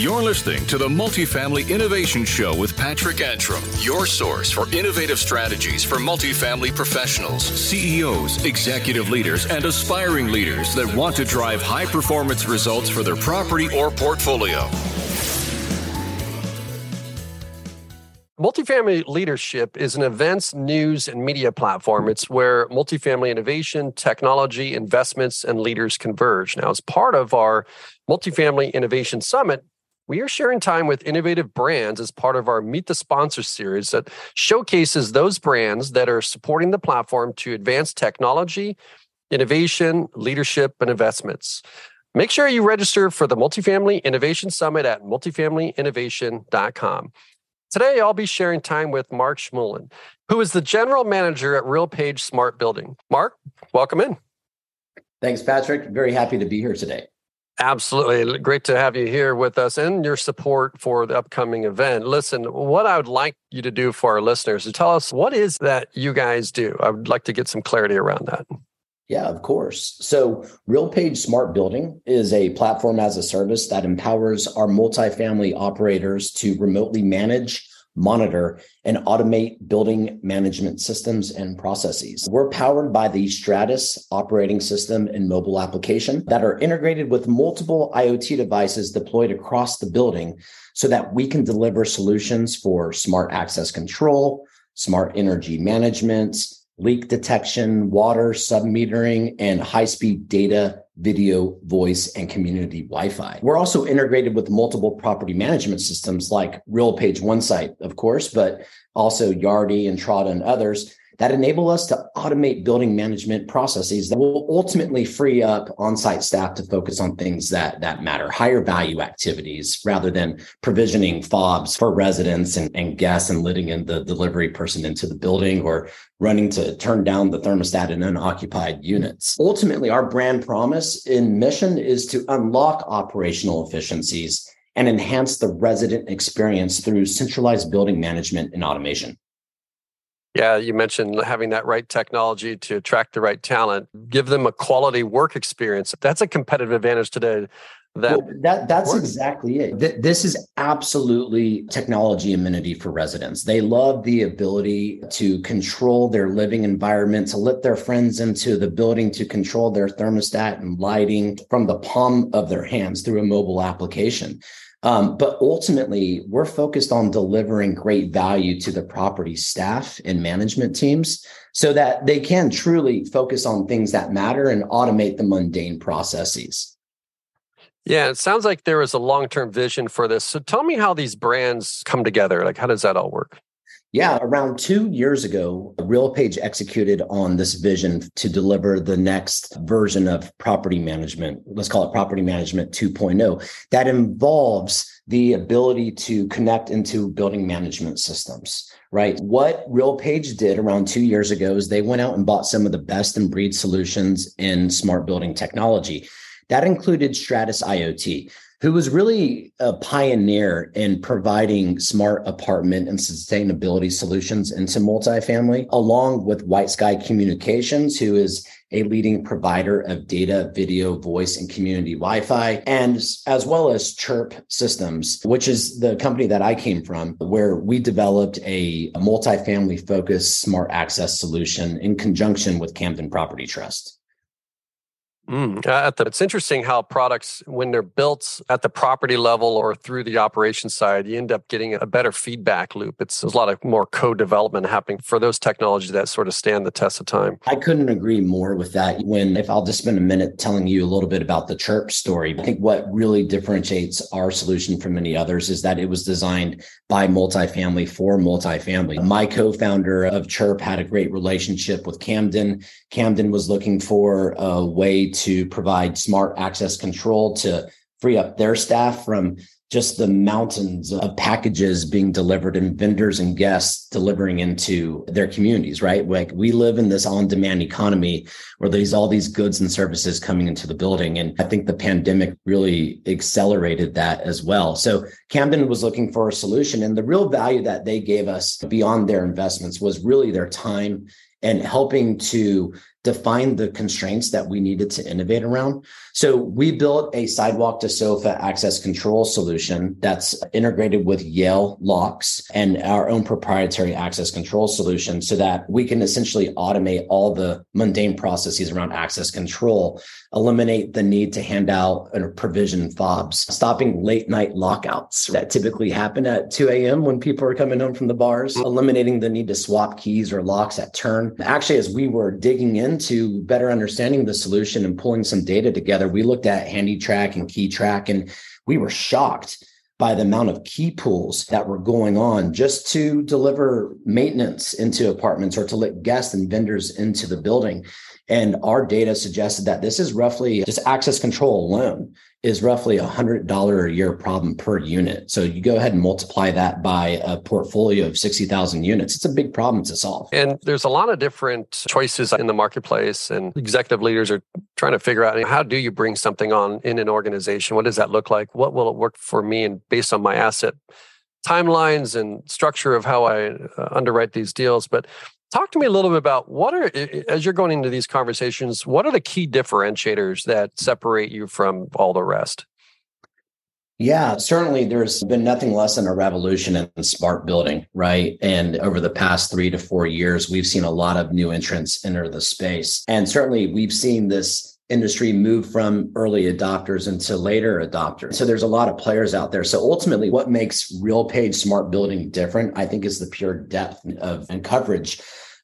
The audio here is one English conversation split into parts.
You're listening to the Multifamily Innovation Show with Patrick Antrim, your source for innovative strategies for multifamily professionals, CEOs, executive leaders, and aspiring leaders that want to drive high performance results for their property or portfolio. Multifamily Leadership is an events, news, and media platform. It's where multifamily innovation, technology, investments, and leaders converge. Now, as part of our Multifamily Innovation Summit, we are sharing time with innovative brands as part of our Meet the Sponsors series that showcases those brands that are supporting the platform to advance technology, innovation, leadership, and investments. Make sure you register for the Multifamily Innovation Summit at multifamilyinnovation.com. Today, I'll be sharing time with Mark Schmulen, who is the general manager at RealPage Smart Building. Mark, welcome in. Thanks, Patrick. Very happy to be here today. Absolutely. Great to have you here with us and your support for the upcoming event. Listen, what I would like you to do for our listeners is tell us what is that you guys do? I would like to get some clarity around that. Yeah, of course. So, RealPage Smart Building is a platform as a service that empowers our multifamily operators to remotely manage, monitor, and automate building management systems and processes. We're powered by the Stratis operating system and mobile application that are integrated with multiple IoT devices deployed across the building so that we can deliver solutions for smart access control, smart energy management leak detection, water submetering, and high speed data, video, voice, and community Wi Fi. We're also integrated with multiple property management systems like RealPage OneSite, of course, but also Yardi, Entrata, and others that enable us to automate building management processes that will ultimately free up on-site staff to focus on things that that matter, higher value activities rather than provisioning fobs for residents and, and guests and letting in the delivery person into the building or running to turn down the thermostat in unoccupied units. Ultimately, our brand promise in mission is to unlock operational efficiencies and enhance the resident experience through centralized building management and automation. Yeah, you mentioned having that right technology to attract the right talent, give them a quality work experience. That's a competitive advantage today. That, well, that that's works. exactly it. This is absolutely technology amenity for residents. They love the ability to control their living environment, to let their friends into the building, to control their thermostat and lighting from the palm of their hands through a mobile application. Um, but ultimately, we're focused on delivering great value to the property staff and management teams so that they can truly focus on things that matter and automate the mundane processes. Yeah, it sounds like there is a long term vision for this. So tell me how these brands come together. Like, how does that all work? Yeah, around two years ago, RealPage executed on this vision to deliver the next version of property management. Let's call it property management 2.0 that involves the ability to connect into building management systems, right? What RealPage did around two years ago is they went out and bought some of the best in breed solutions in smart building technology. That included Stratis IoT who was really a pioneer in providing smart apartment and sustainability solutions into multifamily, along with WhiteSky Communications, who is a leading provider of data, video, voice, and community Wi Fi, and as well as Chirp Systems, which is the company that I came from, where we developed a, a multifamily focused smart access solution in conjunction with Camden Property Trust. Mm, the, it's interesting how products, when they're built at the property level or through the operation side, you end up getting a better feedback loop. It's there's a lot of more co-development happening for those technologies that sort of stand the test of time. I couldn't agree more with that. When if I'll just spend a minute telling you a little bit about the Chirp story, I think what really differentiates our solution from many others is that it was designed by multifamily for multifamily. My co-founder of Chirp had a great relationship with Camden. Camden was looking for a way to to provide smart access control to free up their staff from just the mountains of packages being delivered and vendors and guests delivering into their communities, right? Like we live in this on-demand economy where there's all these goods and services coming into the building. And I think the pandemic really accelerated that as well. So Camden was looking for a solution and the real value that they gave us beyond their investments was really their time and helping to defined the constraints that we needed to innovate around. So we built a sidewalk to sofa access control solution that's integrated with Yale locks and our own proprietary access control solution so that we can essentially automate all the mundane processes around access control, eliminate the need to hand out or provision fobs, stopping late night lockouts that typically happen at 2 a.m. when people are coming home from the bars, eliminating the need to swap keys or locks at turn. Actually, as we were digging into better understanding the solution and pulling some data together, we looked at HandyTrac and KeyTrak, and we were shocked by the amount of key pools that were going on just to deliver maintenance into apartments or to let guests and vendors into the building. And our data suggested that this is roughly just access control alone is roughly a hundred dollar a year problem per unit. So you go ahead and multiply that by a portfolio of 60,000 units. It's a big problem to solve. And there's a lot of different choices in the marketplace and executive leaders are trying to figure out how do you bring something on in an organization? What does that look like? What will it work for me? And based on my asset timelines and structure of how I uh, underwrite these deals. But Talk to me a little bit about what are, as you're going into these conversations, what are the key differentiators that separate you from all the rest? Yeah, certainly there's been nothing less than a revolution in smart building, right? And over the past three to four years, we've seen a lot of new entrants enter the space. And certainly we've seen this industry move from early adopters into later adopters. So there's a lot of players out there. So ultimately, what makes real RealPage Smart Building different, I think, is the pure depth of and coverage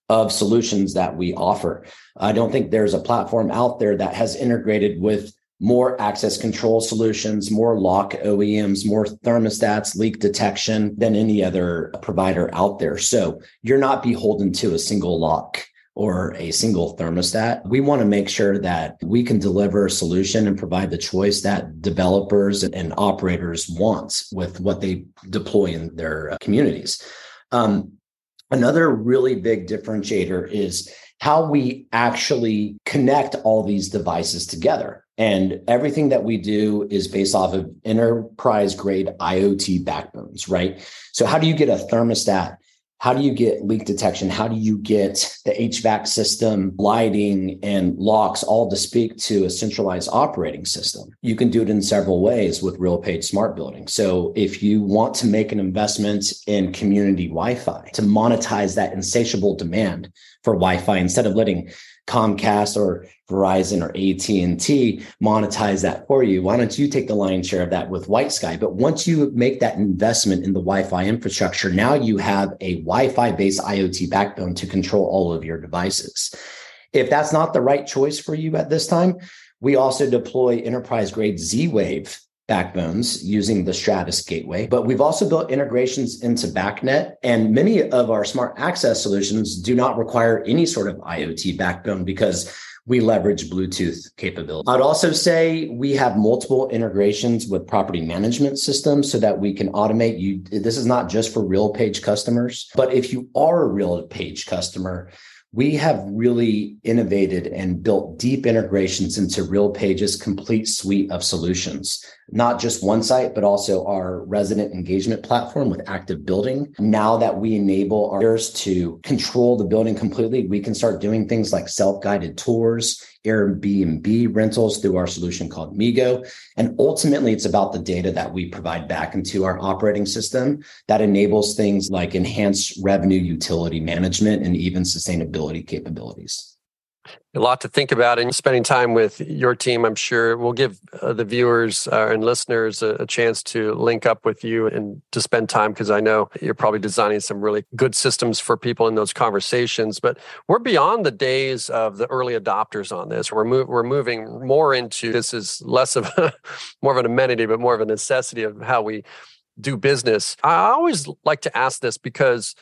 of solutions that we offer. I don't think there's a platform out there that has integrated with more access control solutions, more lock OEMs, more thermostats, leak detection than any other provider out there. So you're not beholden to a single lock or a single thermostat. We want to make sure that we can deliver a solution and provide the choice that developers and operators want with what they deploy in their communities. Um, Another really big differentiator is how we actually connect all these devices together. And everything that we do is based off of enterprise grade IoT backbones, right? So, how do you get a thermostat how do you get leak detection? How do you get the HVAC system, lighting, and locks all to speak to a centralized operating system? You can do it in several ways with RealPage Smart Building. So, if you want to make an investment in community Wi Fi to monetize that insatiable demand for Wi Fi, instead of letting Comcast or Verizon or AT&T monetize that for you. Why don't you take the lion's share of that with WhiteSky? But once you make that investment in the Wi-Fi infrastructure, now you have a Wi-Fi based IoT backbone to control all of your devices. If that's not the right choice for you at this time, we also deploy enterprise grade Z-Wave backbones using the Stratis gateway, but we've also built integrations into BACnet. And many of our smart access solutions do not require any sort of IoT backbone because we leverage Bluetooth capability. I'd also say we have multiple integrations with property management systems so that we can automate you. This is not just for RealPage customers, but if you are a RealPage customer, we have really innovated and built deep integrations into RealPage's complete suite of solutions, not just OneSite, but also our resident engagement platform with ActiveBuilding. Now that we enable ours to control the building completely, we can start doing things like self-guided tours, Airbnb rentals through our solution called Migo. And ultimately, it's about the data that we provide back into our operating system that enables things like enhanced revenue utility management and even sustainability capabilities a lot to think about and spending time with your team i'm sure will give uh, the viewers uh, and listeners a, a, chance to link up with you and to spend time because i know you're probably designing some really good systems for people in those conversations but we're beyond the days of the early adopters on this. We're, mo- we're moving more into this is less of a, more of an amenity but more of a necessity of how we do business. I always like to ask this because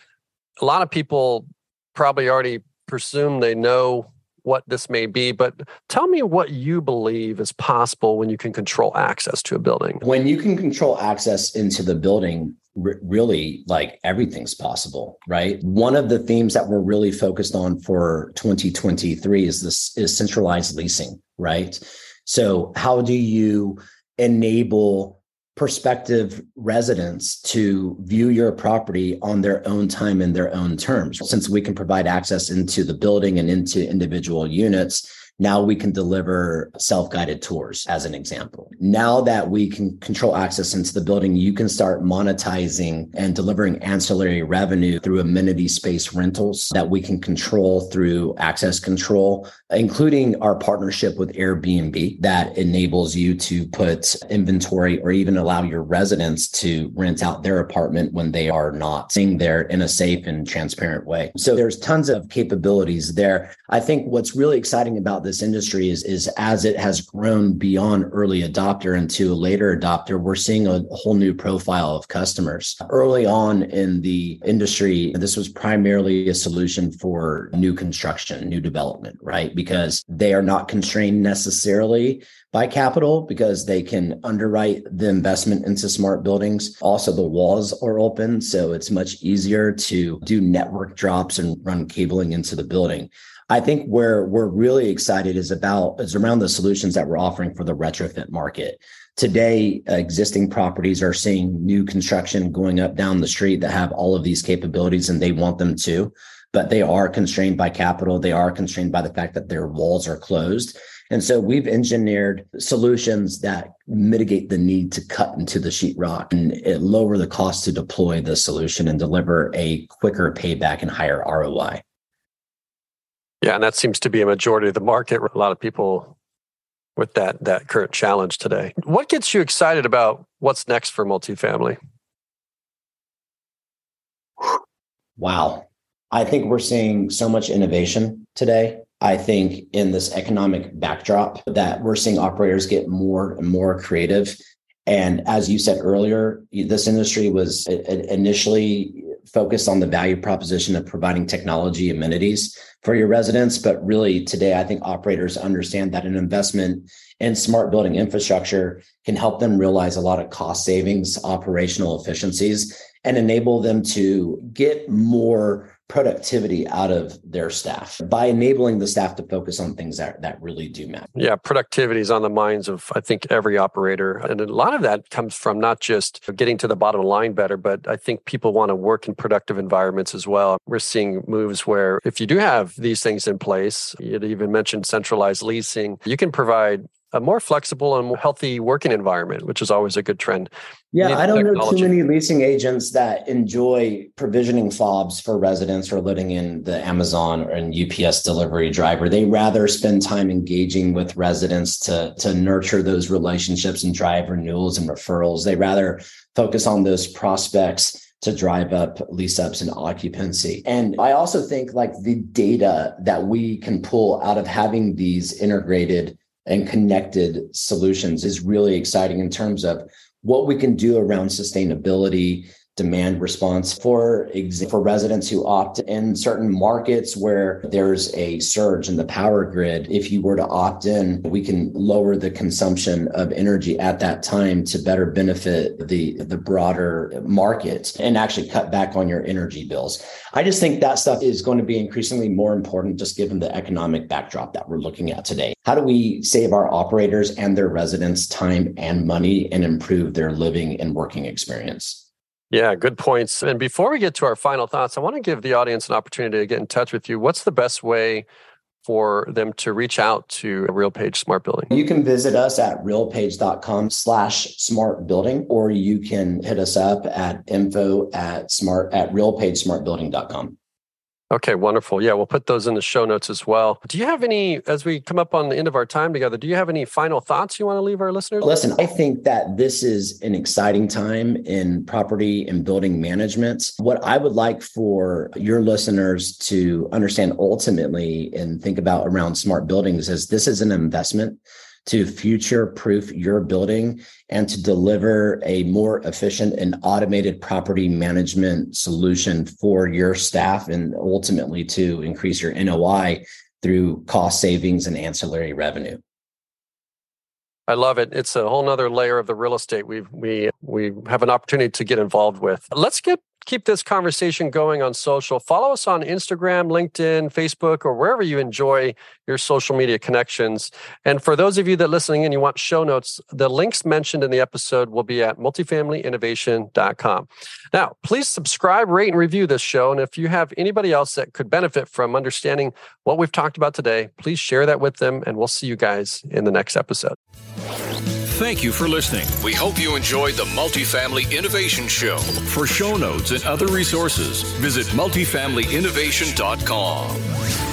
a lot of people probably already presume they know what this may be, but tell me what you believe is possible when you can control access to a building. When you can control access into the building, really like everything's possible, right? One of the themes that we're really focused on for 2023 is this is centralized leasing, right? So how do you enable prospective residents to view your property on their own time and their own terms. Since we can provide access into the building and into individual units, now we can deliver self guided tours, as an example. Now that we can control access into the building, you can start monetizing and delivering ancillary revenue through amenity space rentals that we can control through access control, including our partnership with Airbnb that enables you to put inventory or even allow your residents to rent out their apartment when they are not staying there in a safe and transparent way. So there's tons of capabilities there. I think what's really exciting about this industry is, is as it has grown beyond early adopter into a later adopter, we're seeing a whole new profile of customers. Early on in the industry, this was primarily a solution for new construction, new development, right? Because they are not constrained necessarily by capital because they can underwrite the investment into smart buildings. Also, the walls are open, so it's much easier to do network drops and run cabling into the building. I think where we're really excited is about is around the solutions that we're offering for the retrofit market. Today, existing properties are seeing new construction going up down the street that have all of these capabilities and they want them too, but they are constrained by capital. They are constrained by the fact that their walls are closed. And so we've engineered solutions that mitigate the need to cut into the sheetrock and lower the cost to deploy the solution and deliver a quicker payback and higher ROI. Yeah, and that seems to be a majority of the market. A lot of people with that that current challenge today. What gets you excited about what's next for multifamily? Wow. I think we're seeing so much innovation today. I think in this economic backdrop that we're seeing operators get more and more creative. And as you said earlier, this industry was initially focused on the value proposition of providing technology amenities for your residents. But really, today, I think operators understand that an investment in smart building infrastructure can help them realize a lot of cost savings, operational efficiencies, and enable them to get more productivity out of their staff by enabling the staff to focus on things that, that really do matter. Yeah, productivity is on the minds of, I think, every operator. And a lot of that comes from not just getting to the bottom line better, but I think people want to work in productive environments as well. We're seeing moves where if you do have these things in place, you'd even mentioned centralized leasing, you can provide a more flexible and more healthy working environment, which is always a good trend. Yeah, I don't technology. know too many leasing agents that enjoy provisioning fobs for residents or living in the Amazon and UPS delivery driver. They rather spend time engaging with residents to, to nurture those relationships and drive renewals and referrals. They rather focus on those prospects to drive up lease ups and occupancy. And I also think like the data that we can pull out of having these integrated and connected solutions is really exciting in terms of what we can do around sustainability demand response for for residents who opt in certain markets where there's a surge in the power grid. If you were to opt in we can lower the consumption of energy at that time to better benefit the the broader market and actually cut back on your energy bills. I just think that stuff is going to be increasingly more important just given the economic backdrop that we're looking at today. How do we save our operators and their residents time and money and improve their living and working experience yeah, good points. And before we get to our final thoughts, I want to give the audience an opportunity to get in touch with you. What's the best way for them to reach out to RealPage Smart Building? You can visit us at realpage.com slash smart building, or you can hit us up at info at smart at realpagesmartbuilding.com. Okay, wonderful. Yeah, we'll put those in the show notes as well. Do you have any, as we come up on the end of our time together, do you have any final thoughts you want to leave our listeners? Listen, I think that this is an exciting time in property and building management. What I would like for your listeners to understand ultimately and think about around smart buildings is this is an investment to future proof your building and to deliver a more efficient and automated property management solution for your staff and ultimately to increase your NOI through cost savings and ancillary revenue. I love it. It's a whole nother layer of the real estate we we we have an opportunity to get involved with. Let's get keep this conversation going on social, follow us on Instagram, LinkedIn, Facebook, or wherever you enjoy your social media connections. And for those of you that are listening and you want show notes, the links mentioned in the episode will be at multifamilyinnovation.com. Now, please subscribe, rate, and review this show. And if you have anybody else that could benefit from understanding what we've talked about today, please share that with them. And we'll see you guys in the next episode. Thank you for listening. We hope you enjoyed the Multifamily Innovation Show. For show notes and other resources, visit multifamilyinnovation.com.